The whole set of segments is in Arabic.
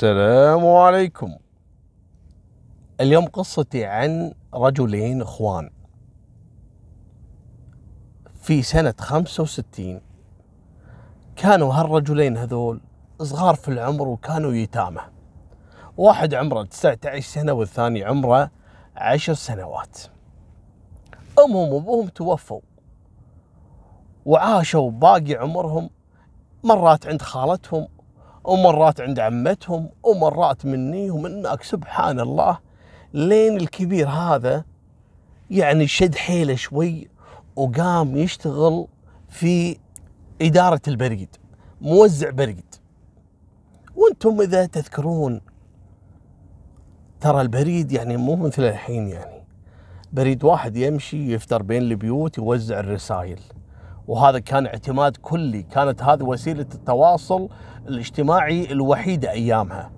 السلام عليكم. اليوم قصتي عن رجلين إخوان. في سنة 65 كانوا هالرجلين هذول صغار في العمر وكانوا يتامى. واحد عمره 19 سنة والثاني عمره 10 سنوات. أمهم وأبوهم توفوا وعاشوا باقي عمرهم مرات عند خالتهم ومرات عند عمتهم ومرات مني ومنك سبحان الله لين الكبير هذا يعني شد حيله شوي وقام يشتغل في إدارة البريد موزع بريد. وأنتم إذا تذكرون ترى البريد يعني مو مثل الحين يعني. بريد واحد يمشي يفتر بين البيوت يوزع الرسائل وهذا كان اعتماد كلي. كانت هذه وسيلة التواصل الاجتماعي الوحيدة أيامها.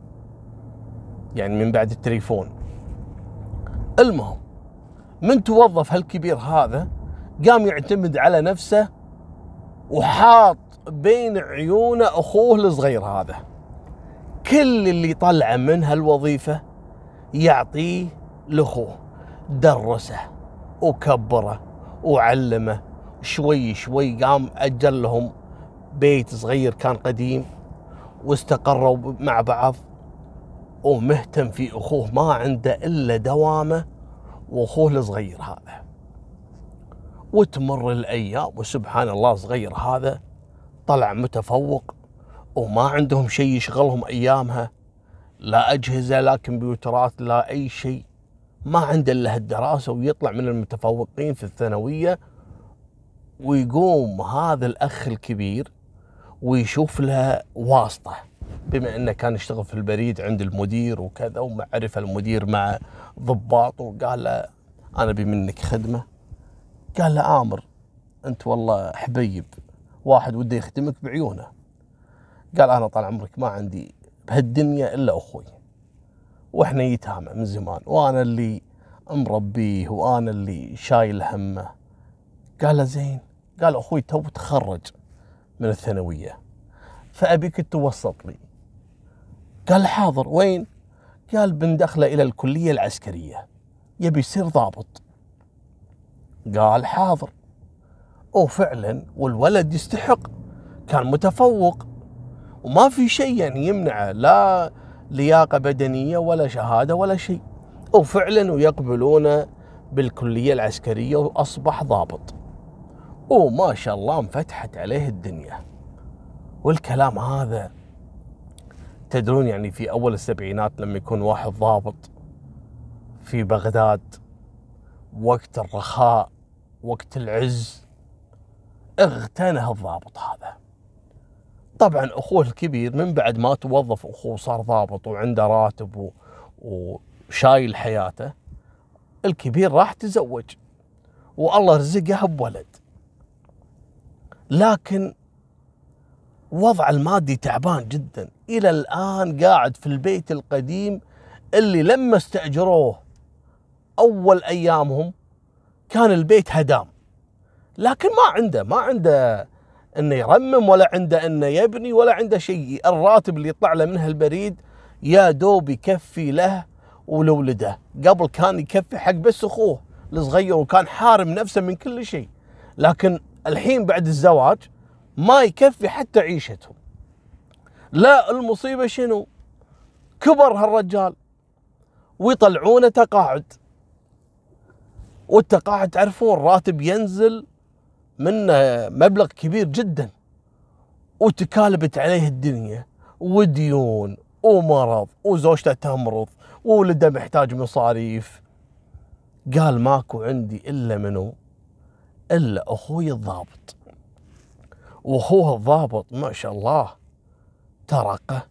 يعني من بعد التليفون. المهم من توظف هالكبير هذا قام يعتمد على نفسه وحاط بين عيونه أخوه الصغير هذا. كل اللي طلعه من هالوظيفة يعطيه لأخوه درسه وكبره وعلمه شوي شوي قام أجل لهم بيت صغير كان قديم واستقروا مع بعض ومهتم في أخوه ما عنده إلا دوامه وأخوه الصغير هذا. وتمر الأيام وسبحان الله صغير هذا طلع متفوق وما عندهم شيء يشغلهم أيامها لا أجهزة لا كمبيوترات لا أي شيء. ما عنده إلا الدراسة ويطلع من المتفوقين في الثانوية ويقوم هذا الأخ الكبير ويشوف له واسطة بما أنه كان يشتغل في البريد عند المدير وكذا ومعرفة المدير مع ضباط وقال له أنا أبي منك خدمة. قال له آمر أنت والله حبيب واحد وده يخدمك بعيونه. قال أنا طال عمرك ما عندي بهالدنيا إلا أخوي وإحنا يتامى من زمان وأنا اللي مربيه وأنا اللي شايل همه. قال له زين قال أخوي تو تخرج من الثانوية فأبيك توسط لي. قال حاضر. وين؟ قال بندخله إلى الكلية العسكرية. يبي يصير ضابط. قال حاضر. وفعلا والولد يستحق. كان متفوق. وما في شيء يعني يمنعه. لا لياقة بدنية ولا شهادة ولا شيء. وفعلا ويقبلونه بالكلية العسكرية وأصبح ضابط. وما شاء الله انفتحت عليه الدنيا. والكلام هذا تدرون يعني في أول السبعينات لما يكون واحد ضابط في بغداد وقت الرخاء وقت العز اغتنى الضابط هذا. طبعا أخوه الكبير من بعد ما توظف أخوه صار ضابط وعنده راتب وشايل حياته الكبير راح تزوج. والله رزقه بولد. لكن وضع المادي تعبان جدا. إلى الآن قاعد في البيت القديم اللي لما استأجروه أول أيامهم كان البيت هدام. لكن ما عنده ما عنده إنه يرمم ولا عنده إنه يبني ولا عنده شيء. الراتب اللي يطلع له من هالبريد يا دوب يكفي له ولولده. قبل كان يكفي حق بس أخوه الصغير وكان حارم نفسه من كل شيء. لكن الحين بعد الزواج ما يكفي حتى عيشتهم. لا المصيبة شنو؟ كبر هالرجال ويطلعونه تقاعد. والتقاعد تعرفون راتب ينزل منه مبلغ كبير جدا. وتكالبت عليه الدنيا وديون ومرض وزوجته تمرض وولده محتاج مصاريف. قال ماكو عندي إلا منو. إلا أخوي الضابط. وأخوه الضابط ما شاء الله ترقه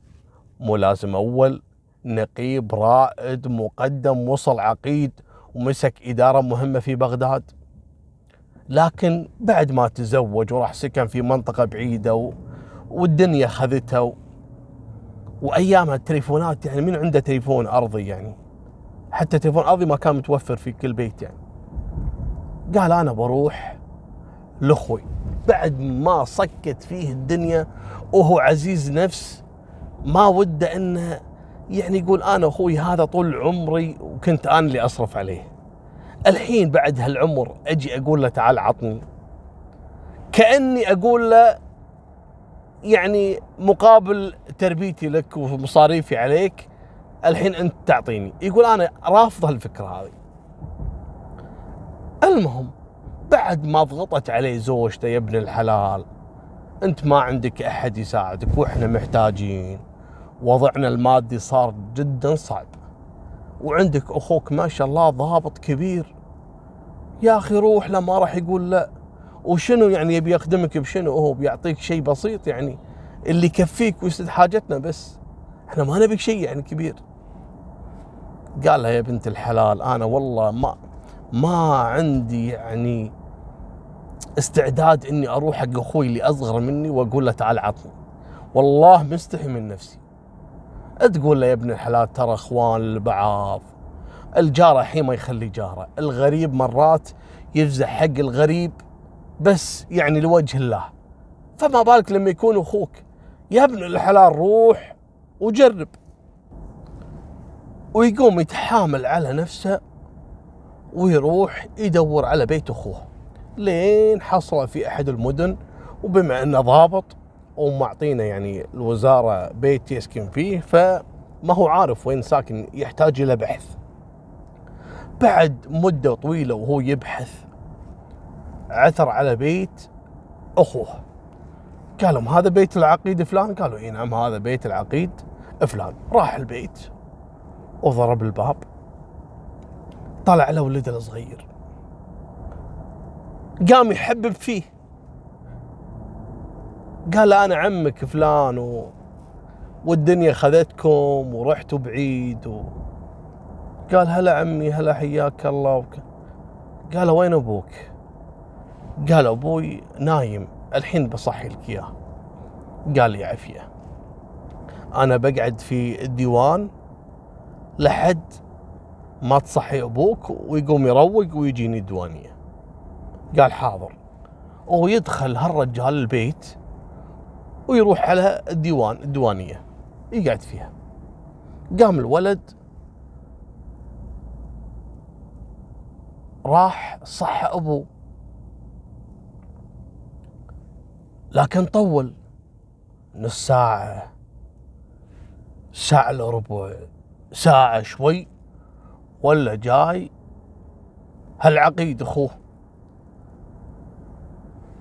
ملازم أول نقيب رائد مقدم وصل عقيد ومسك إدارة مهمة في بغداد. لكن بعد ما تزوج وراح سكن في منطقة بعيدة و... والدنيا خذته و... وأيامها التليفونات يعني من عنده تليفون أرضي يعني. حتى تليفون أرضي ما كان متوفر في كل بيت يعني. قال أنا بروح لأخوي. بعد ما صكت فيه الدنيا وهو عزيز نفس ما وده إنه يعني يقول أنا أخوي هذا طول عمري وكنت أنا اللي أصرف عليه. الحين بعد هالعمر أجي أقول له تعال عطني. كأني أقول له يعني مقابل تربيتي لك ومصاريفي عليك الحين أنت تعطيني. يقول أنا رافض هالفكرة هذه. المهم بعد ما ضغطت عليه زوجته يا ابن الحلال أنت ما عندك أحد يساعدك وإحنا محتاجين. وضعنا المادي صار جدا صعب. وعندك أخوك ما شاء الله ضابط كبير. يا أخي روح له ما راح يقول لا. وشنو يعني يبي يخدمك بشنو؟ هو بيعطيك شيء بسيط يعني اللي يكفيك ويسد حاجتنا بس. إحنا ما نبيك شيء يعني كبير. قال لها يا بنت الحلال أنا والله ما ما عندي يعني استعداد إني أروح حق أخوي اللي أصغر مني وأقول له تعال عطني. والله مستحي من نفسي. تقول له يا ابن الحلال ترى أخوان لبعض الجار الحين ما يخلي جاره. الغريب مرات يفزع حق الغريب بس يعني لوجه الله. فما بالك لما يكون أخوك. يا ابن الحلال روح وجرب. ويقوم يتحامل على نفسه ويروح يدور على بيت أخوه. لين حصل في أحد المدن وبما إنه ضابط ومعطينا يعني الوزارة بيت يسكن فيه فما هو عارف وين ساكن يحتاج إلى بحث. بعد مدة طويلة وهو يبحث عثر على بيت أخوه. قال لهم هذا بيت العقيد فلان؟ قالوا إي نعم هذا بيت العقيد فلان. راح البيت وضرب الباب. طلع له ولده الصغير. قام يحبب فيه. قال أنا عمك فلان و... والدنيا خذتكم ورحتوا بعيد و... قال هلا عمي هلا حياك الله وك... قال وين أبوك؟ قال أبوي نايم الحين بصحي لك إياه. قال لي عافية. أنا بقعد في الديوان لحد ما تصحي أبوك ويقوم يروق ويجيني الديوانية. قال حاضر. ويدخل هالرجال البيت ويروح على الديوان الديوانية. يقعد فيها. قام الولد راح صح أبوه. لكن طول. نص ساعة. ساعة إلا ربع. ساعة شوي. ولا جاي؟ هالعقيد أخوه.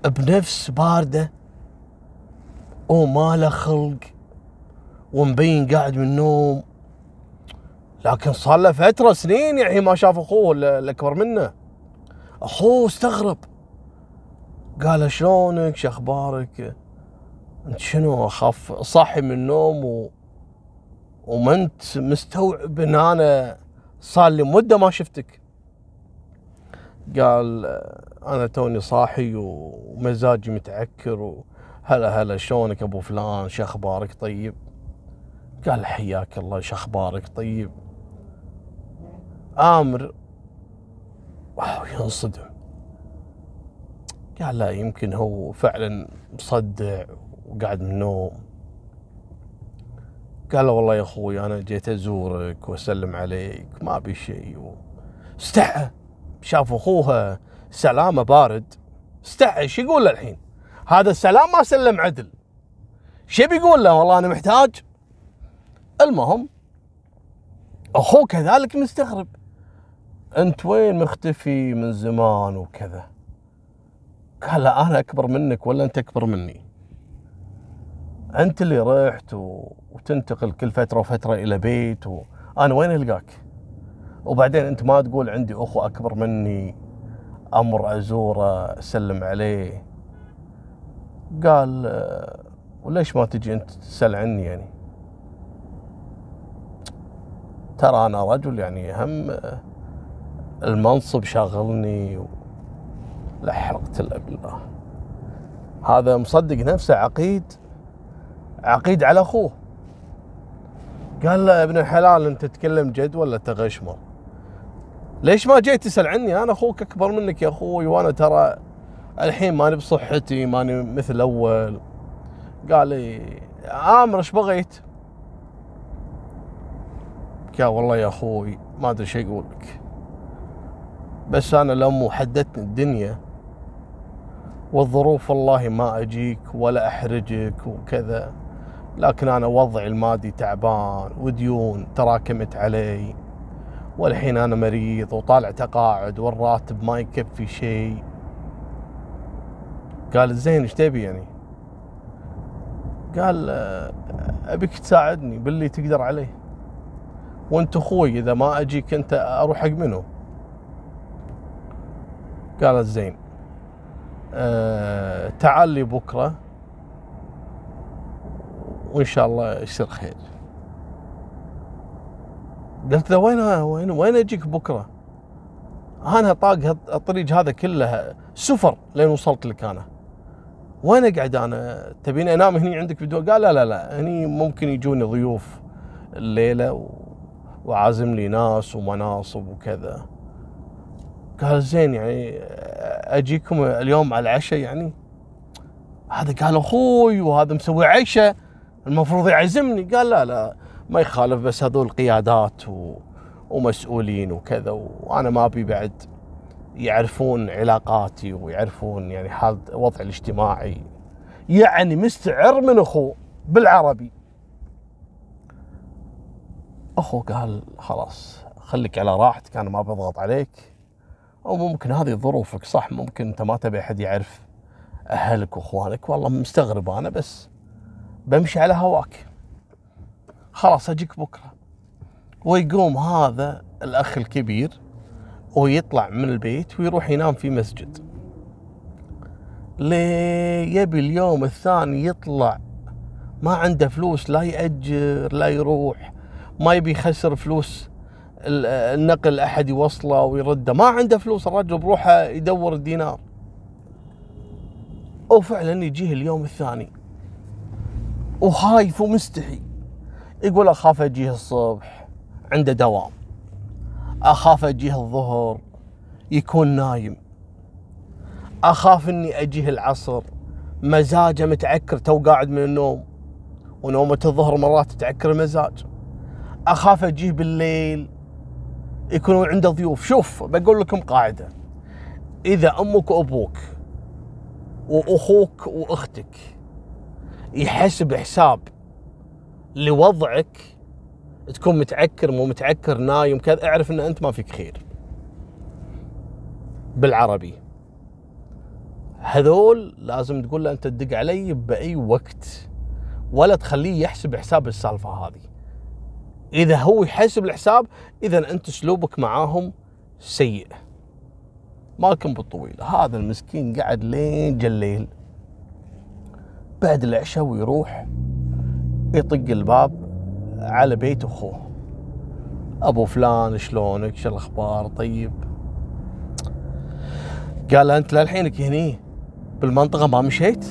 بنفس باردة. وما له خلق. ومبين قاعد من النوم. لكن صار له فترة سنين يعني ما شاف أخوه الاكبر منه. أخوه استغرب. قال شلونك؟ شو أخبارك؟ أنت شنو؟ أخاف صاحي من النوم و... وما أنت مستوعب إن أنا صار لي مدة ما شفتك. قال أنا توني صاحي ومزاجي متعكر وهلا هلا شلونك أبو فلان؟ شو أخبارك؟ طيب. قال حياك الله شو أخبارك؟ طيب. آمر واو ينصدم. قال لا يمكن هو فعلا مصدع وقاعد من النوم. قال له والله يا أخوي أنا جيت أزورك وأسلم عليك ما أبي شيء. و... استحى شاف أخوها سلامة بارد. استحى إيش يقول له الحين؟ هذا السلام ما سلم عدل. شو بيقول له؟ والله أنا محتاج. المهم اخوه كذلك مستغرب. أنت وين مختفي من زمان وكذا؟ قال أنا أكبر منك ولا أنت أكبر مني؟ انت اللي رحت. وتنتقل كل فترة وفترة إلى بيت وأنا وين ألقاك؟ وبعدين أنت ما تقول عندي أخو أكبر مني أمر أزوره اسلم عليه. قال وليش ما تجي أنت تسأل عني يعني؟ ترى أنا رجل يعني هم المنصب شاغلني و... لا حرقت بالله هذا مصدق نفسه عقيد. عقيد على أخوه. قال له ابن الحلال أنت تتكلم جد ولا تغشمر ليش ما جيت تسأل عني؟ أنا أخوك أكبر منك يا أخوي وأنا ترى الحين ماني بصحتي ماني مثل اول قال لي عامر إيش بغيت؟ قال والله يا أخوي ما أدري شو أقول لك بس أنا لو حددتني الدنيا والظروف والله ما أجيك ولا أحرجك وكذا. لكن أنا وضعي المادي تعبان وديون تراكمت علي. والحين أنا مريض وطالع تقاعد والراتب ما يكفي شيء. قال زين إيش تبي يعني؟ قال آه، أبيك تساعدني باللي تقدر عليه. وأنت أخوي إذا ما أجيك أنت أروح حق منو قالت زين أه تعال لي بكرة. وإن شاء الله يصير خير قلت له وين وين وين أجيك بكرة؟ أنا طاق الطريق هذا كله سفر لين وصلت لك أنا. وين أقعد أنا؟ تبيني أنام هني عندك الدول؟ قال لا لا لا هني ممكن يجوني ضيوف الليلة و... وعازم لي ناس ومناصب وكذا. قال زين يعني أجيكم اليوم على العشاء يعني؟ هذا قال أخوي وهذا مسوي عشاء المفروض يعزمني. قال لا لا ما يخالف بس هذول قيادات و... ومسؤولين وكذا وأنا ما أبي بعد يعرفون علاقاتي ويعرفون يعني حال وضعي الاجتماعي. يعني مستعر من أخوه بالعربي. أخوه قال خلاص خليك على راحتك أنا ما بضغط عليك. أو ممكن هذه ظروفك صح ممكن أنت ما تبي أحد يعرف أهلك وإخوانك. والله مستغرب أنا بس بمشي على هواك. خلاص أجيك بكرة. ويقوم هذا الأخ الكبير ويطلع من البيت ويروح ينام في مسجد. ليه يبي اليوم الثاني يطلع ما عنده فلوس لا يأجر لا يروح ما يبي يخسر فلوس النقل أحد يوصله ويرده. ما عنده فلوس الرجل بروحه يدور الدينار. وفعلا يجيه اليوم الثاني. وخايف ومستحي يقول أخاف أجيه الصبح عنده دوام. أخاف أجيه الظهر يكون نايم. أخاف إني أجيه العصر مزاجه متعكر تو قاعد من النوم ونومة الظهر مرات تعكر المزاج. أخاف أجيه بالليل يكونون عنده ضيوف. شوف بقول لكم قاعدة. إذا أمك وأبوك وأخوك وأختك يحسب حساب لوضعك تكون متعكر مو متعكر نايم كذا اعرف إن أنت ما فيك خير. بالعربي. هذول لازم تقول له أنت تدق علي بأي وقت ولا تخليه يحسب حساب السالفة هذه. إذا هو يحسب الحساب اذا أنت أسلوبك معاهم سيء. مالكم بالطويل. هذا المسكين قعد لين جليل. بعد العشاء ويروح يطق الباب على بيت أخوه. أبو فلان شلونك؟ شو الأخبار؟ طيب. قال أنت للحينك هني بالمنطقة ما مشيت؟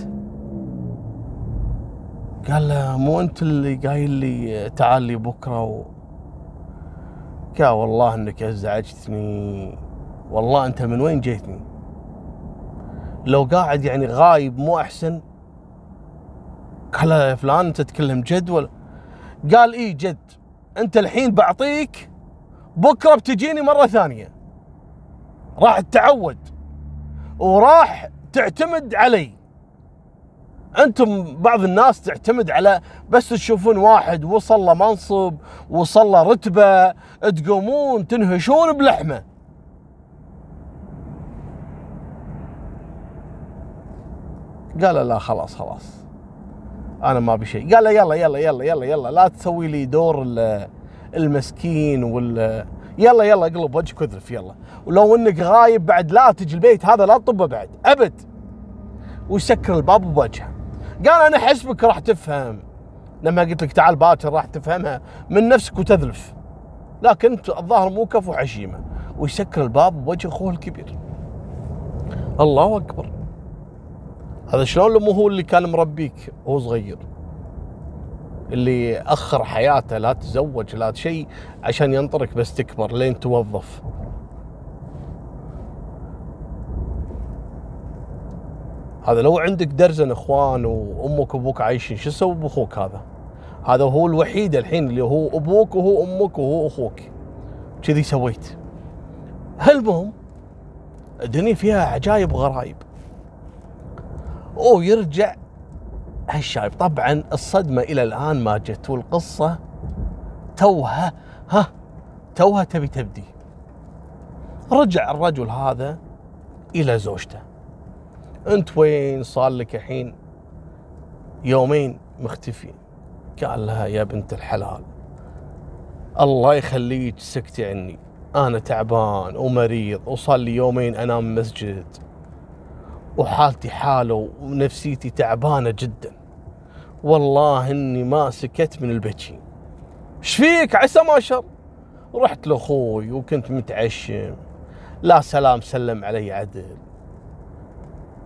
قال له مو أنت اللي قايل لي تعال لي بكرة و... قال والله إنك أزعجتني. والله أنت من وين جيتني؟ لو قاعد يعني غايب مو أحسن قال يا فلان أنت تتكلم جد ولا؟ قال اي جد أنت الحين بعطيك بكرة بتجيني مرة ثانية. راح تتعود وراح تعتمد علي. أنتم بعض الناس تعتمد على بس تشوفون واحد وصل له منصب وصل له رتبة تقومون تنهشون بلحمة. قال لا خلاص خلاص. أنا ما أبي شيء. قال له يلا يلا يلا يلا يلا. لا تسوي لي دور المسكين وال يلا يلا اقلب وجهك واذرف يلا. ولو إنك غايب بعد لا تجي البيت هذا لا تطبه بعد. أبد. ويسكر الباب بوجهه. قال أنا حسبك راح تفهم. لما قلت لك تعال باكر راح تفهمها. من نفسك وتذلف لكن انت الظاهر مو كفو حشيمة. ويسكر الباب بوجه أخوه الكبير. الله أكبر. هذا شلون لو مو هو اللي كان مربيك وهو صغير؟ اللي أخر حياته لا تزوج لا شيء عشان ينطرك بس تكبر لين توظف. هذا لو عندك درزن إخوان وأمك وأبوك عايشين شو تسوي بأخوك هذا؟ هذا هو الوحيد الحين اللي هو أبوك وهو أمك وهو أخوك. كذي سويت؟ المهم الدنيا فيها عجايب وغرايب ويرجع هالشايب طبعا الصدمة إلى الآن ما جت والقصة توها ها توها تبي تبدي. رجع الرجل هذا إلى زوجته. أنت وين؟ صار لك الحين يومين مختفي قال لها يا بنت الحلال الله يخليك سكتي عني. أنا تعبان ومريض وصار لي يومين أنام مسجد. وحالتي حالة ونفسيتي تعبانة جدا. والله إني ما سكت من البكي إيش فيك عسى ما شر؟ رحت لأخوي وكنت متعشم. لا سلام سلم علي عدل.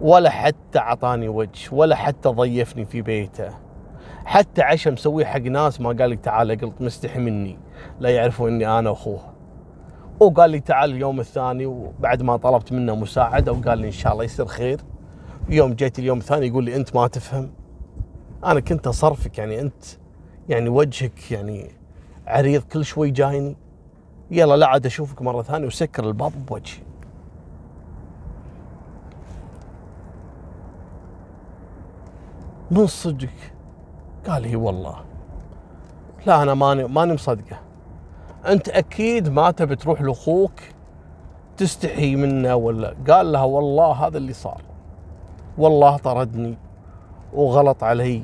ولا حتى أعطاني وجه ولا حتى ضيفني في بيته. حتى عشاء مسويه حق ناس ما قال لي تعال قلت مستحي مني. لا يعرفوا إني أنا أخوه. وقال لي تعال اليوم الثاني وبعد ما طلبت منه مساعدة وقال لي إن شاء الله يصير خير. يوم جيت اليوم الثاني يقول لي أنت ما تفهم. أنا كنت أصرفك يعني أنت يعني وجهك يعني عريض كل شوي جايني. يلا لا عاد أشوفك مرة ثانية وسكر الباب بوجهي. من صدقك؟ قال هي والله. لا أنا ماني ماني مصدقه. أنت أكيد ما تبي تروح لأخوك تستحي منه ولا؟ قال لها والله هذا اللي صار. والله طردني وغلط علي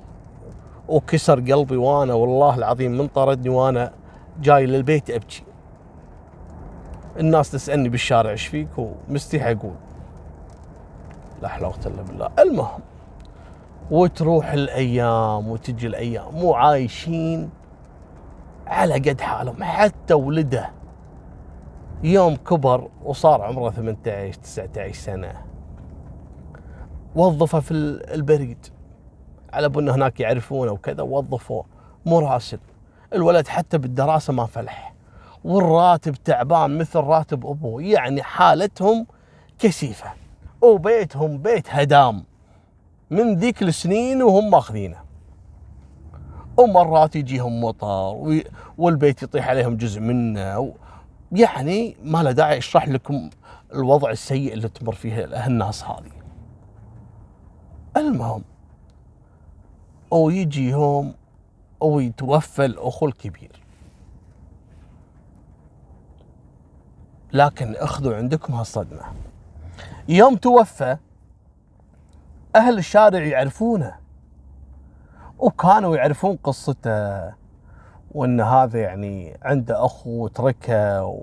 وكسر قلبي وأنا والله العظيم من طردني وأنا جاي للبيت أبكي. الناس تسألني بالشارع إيش فيك؟ ومستحي أقول لا حول إلا بالله. المهم وتروح الأيام وتجي الأيام مو عايشين على قد حالهم حتى ولده. يوم كبر وصار عمره 18 19 سنة. وظفه في البريد. على انه هناك يعرفونه وكذا وظفوه مراسل. الولد حتى بالدراسة ما فلح. والراتب تعبان مثل راتب أبوه يعني حالتهم كثيفه وبيتهم بيت هدام. من ذيك السنين وهم ماخذينه. ومرات يجيهم مطر والبيت يطيح عليهم جزء منه يعني ما له داعي اشرح لكم الوضع السيء اللي تمر فيه الناس هذه. المهم ويجي يوم ويتوفى الاخو الكبير. لكن أخذوا عندكم هالصدمة. يوم توفى أهل الشارع يعرفونه. وكانوا يعرفون قصته وإن هذا يعني عنده اخو تركه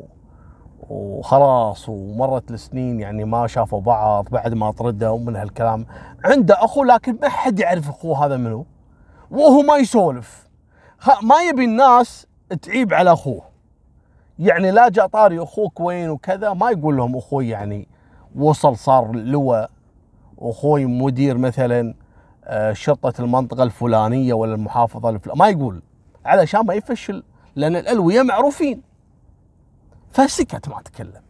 وخلاص ومرت السنين يعني ما شافوا بعض بعد ما طرده ومن هالكلام. عنده اخو لكن ما حد يعرف أخوه هذا منو وهو ما يسولف. ما يبي الناس تعيب على أخوه. يعني لا جاء طاري أخوك وين وكذا ما يقول لهم أخوي يعني وصل صار لواء أخوي مدير مثلا. شرطة المنطقة الفلانية ولا المحافظة الفلانيه ما يقول. علشان ما يفشل لأن الألوية معروفين. فسكت ما تكلم.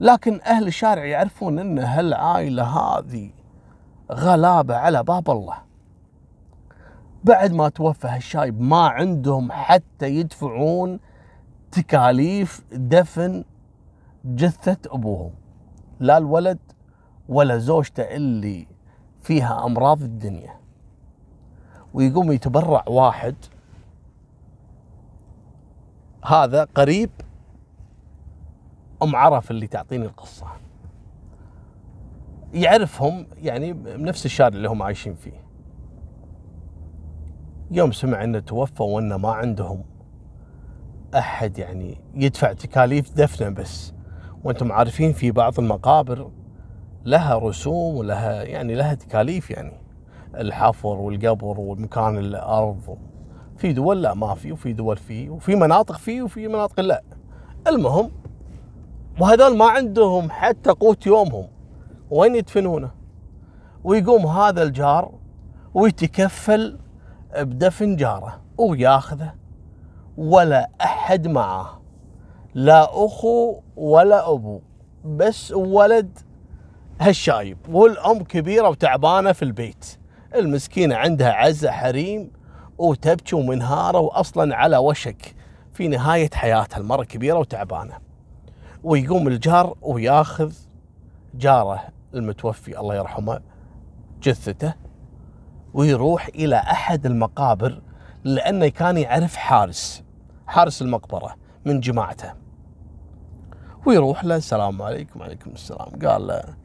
لكن أهل الشارع يعرفون إن هالعائلة هذه غلابة على باب الله. بعد ما توفى هالشايب ما عندهم حتى يدفعون تكاليف دفن جثة أبوهم. لا الولد ولا زوجته اللي فيها أمراض الدنيا. ويقوم يتبرع واحد. هذا قريب أم عرف اللي تعطيني القصة. يعرفهم يعني بنفس الشارع اللي هم عايشين فيه. يوم سمع إنه توفى وإنه ما عندهم أحد يعني يدفع تكاليف دفنه بس. وأنتم عارفين في بعض المقابر لها رسوم ولها يعني لها تكاليف يعني. الحفر والقبر والمكان الأرض. في دول لا ما في وفي دول في وفي مناطق في وفي مناطق لا. المهم وهذول ما عندهم حتى قوت يومهم. وين يدفنونه؟ ويقوم هذا الجار ويتكفل بدفن جاره وياخذه ولا أحد معاه لا أخو ولا أبو بس ولد هالشايب والأم كبيرة وتعبانة في البيت. المسكينة عندها عزه حريم وتبكي ومنهارة وأصلا على وشك في نهاية حياتها. المرة كبيرة وتعبانة. ويقوم الجار وياخذ جاره المتوفي الله يرحمه جثته ويروح إلى أحد المقابر لأنه كان يعرف حارس حارس المقبرة من جماعته. ويروح له السلام عليكم وعليكم السلام. قال له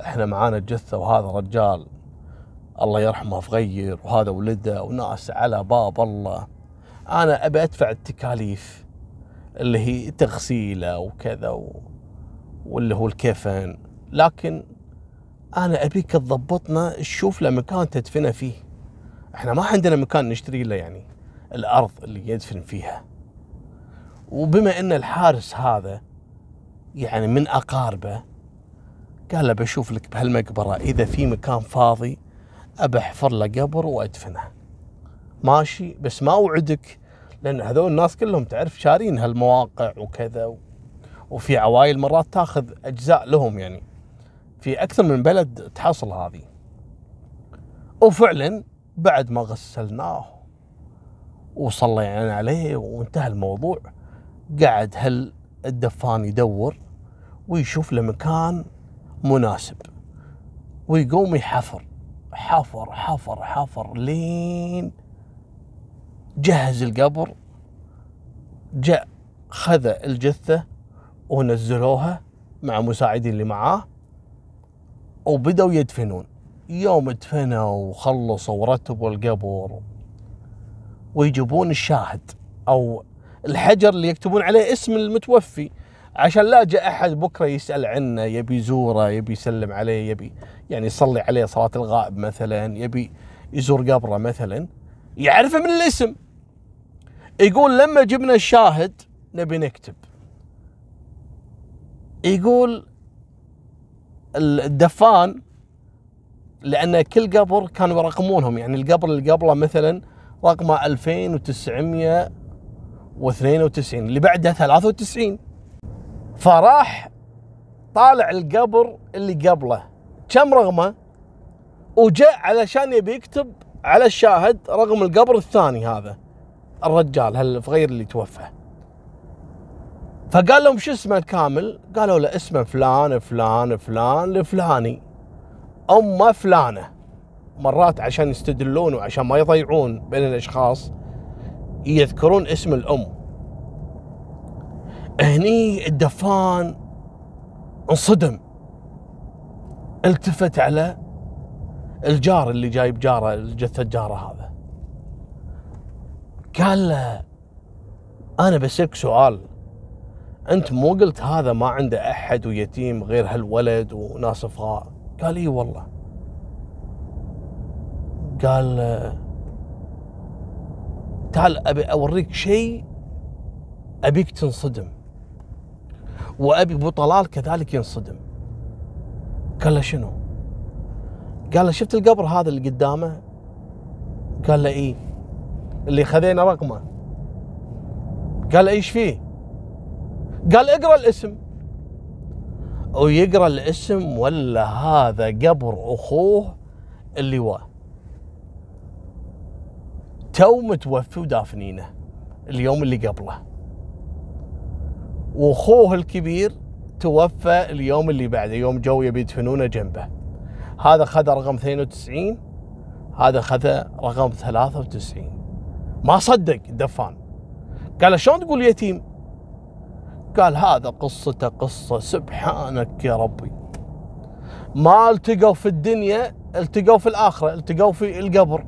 إحنا معانا جثة وهذا رجال. الله يرحمه فغير وهذا ولده وناس على باب الله. أنا أبي أدفع التكاليف اللي هي تغسيله وكذا و... واللي هو الكفن. لكن أنا أبيك تضبطنا تشوف له مكان تدفنه فيه. إحنا ما عندنا مكان نشتري له يعني الأرض اللي يدفن فيها. وبما إن الحارس هذا يعني من أقاربه قال له بشوف لك بهالمقبرة إذا في مكان فاضي أبى أحفر له قبر وأدفنه. ماشي بس ما أوعدك لأن هذول الناس كلهم تعرف شارين هالمواقع وكذا وفي عوائل مرات تاخذ أجزاء لهم يعني. في أكثر من بلد تحصل هذه. وفعلا بعد ما غسلناه وصلينا يعني عليه وانتهى الموضوع قعد هل الدفان يدور ويشوف له مكان مناسب. ويقوم يحفر. حفر حفر حفر لين جهز القبر جاء خذ الجثة ونزلوها مع مساعدين اللي معاه وبدأوا يدفنون. يوم دفنوا وخلصوا ورتبوا القبر ويجيبون الشاهد أو الحجر اللي يكتبون عليه اسم المتوفي. عشان لا جاء أحد بكرة يسأل عنه يبي يزوره يبي يسلم عليه يبي يعني يصلي عليه صلاة الغائب مثلا يبي يزور قبره مثلا يعرفه من الاسم. يقول لما جبنا الشاهد نبي نكتب. يقول الدفان لأن كل قبر كانوا يرقمونهم يعني القبر اللي قبله مثلا رقمه 2992 اللي بعده 93 فراح طالع القبر اللي قبله. كم رقمه وجاء علشان يبي يكتب على الشاهد رقم القبر الثاني هذا. الرجال هالفغير اللي توفى. فقال لهم شو اسمه الكامل؟ قالوا له اسمه فلان فلان فلان الفلاني أمه فلانة. مرات عشان يستدلون وعشان ما يضيعون بين الأشخاص يذكرون اسم الأم. هني الدفان انصدم. التفت على الجار اللي جايب جاره الجثة جاره هذا. قال له أنا بسألك سؤال. أنت مو قلت هذا ما عنده أحد ويتيم غير هالولد وناس فقراء قال إي والله. قال تعال أبي أوريك شيء أبيك تنصدم. وأبي أبو طلال كذلك ينصدم قال له شنو؟ قال له شفت القبر هذا اللي قدامه؟ قال له إيه اللي خذينا رقمه قال له إيش فيه؟ قال اقرأ الاسم ويقرا الاسم ولا هذا قبر أخوه اللواء تو متوفي ودافنينه اليوم اللي قبله وأخوه الكبير توفى اليوم اللي بعده يوم جو يبي يدفنونه جنبه. هذا خذ رقم 92 هذا خذ رقم 93 ما صدق الدفان. قال شلون تقول يتيم؟ قال هذا قصته قصة سبحانك يا ربي. ما التقوا في الدنيا التقوا في الآخرة التقوا في القبر.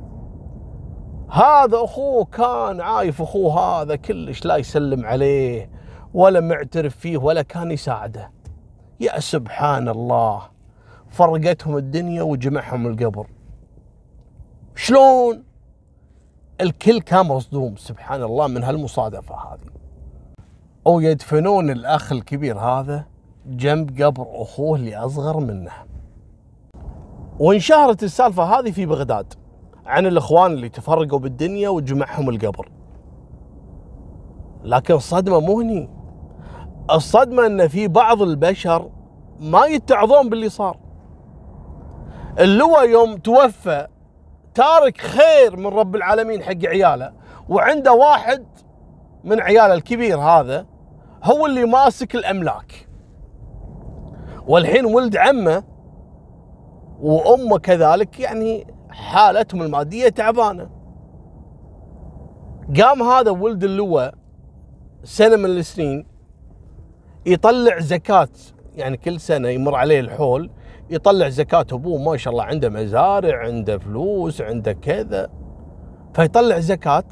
هذا أخوه كان عايف أخوه هذا كلش لا يسلم عليه. ولا معترف فيه ولا كان يساعده. يا سبحان الله فرقتهم الدنيا وجمعهم القبر. شلون؟ الكل كان مصدوم سبحان الله من هالمصادفة هذه. أو يدفنون الأخ الكبير هذا جنب قبر أخوه اللي أصغر منه. وانشهرت السالفة هذه في بغداد عن الإخوان اللي تفرقوا بالدنيا وجمعهم القبر. لكن الصدمة مو هني. الصدمة إن في بعض البشر ما يتعظون باللي صار. اللواء يوم توفى تارك خير من رب العالمين حق عياله وعنده واحد من عياله الكبير هذا هو اللي ماسك الأملاك. والحين ولد عمه وأمه كذلك يعني حالتهم المادية تعبانة. قام هذا ولد اللواء سنة من السنين يطلع زكاة. يعني كل سنة يمر عليه الحول يطلع زكاة أبوه ما شاء الله عنده مزارع عنده فلوس عنده كذا. فيطلع زكاة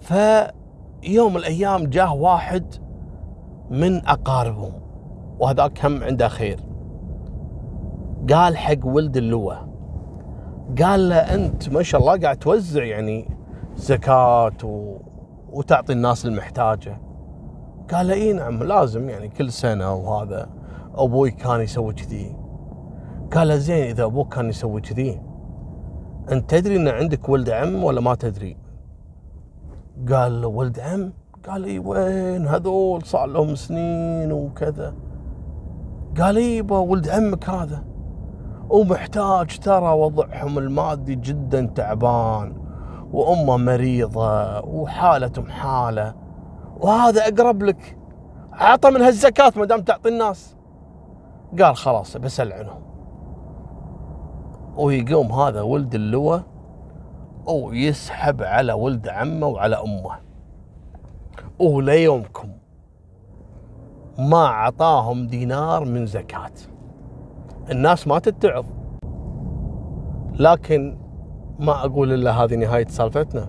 فيوم الأيام جاه واحد من اقاربهم وهذاك هم عنده خير. قال حق ولد اللواء قال له أنت ما شاء الله قاعد توزع يعني زكاة و... وتعطي الناس المحتاجة. قال له إي نعم لازم يعني كل سنة وهذا أبوي كان يسوي كذي. قال له زين إذا أبوك كان يسوي كذي أنت تدري إن عندك ولد عم ولا ما تدري؟ قال ولد عم؟ قال إي وين هذول؟ صار لهم سنين وكذا. قال إي ولد عمك هذا. ومحتاج ترى وضعهم المادي جدا تعبان وأمه مريضة وحالتهم حالة. وهذا أقرب لك. أعطى من هالزكاة ما دام تعطي الناس. قال خلاص بسال عنهم ويقوم هذا ولد اللواء ويسحب على ولد عمه وعلى أمه. وليومكم ما أعطاهم دينار من زكاة. الناس ما تتعظ. لكن ما أقول إلا هذه نهاية سالفتنا.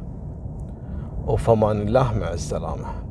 وفمان الله مع السلامة.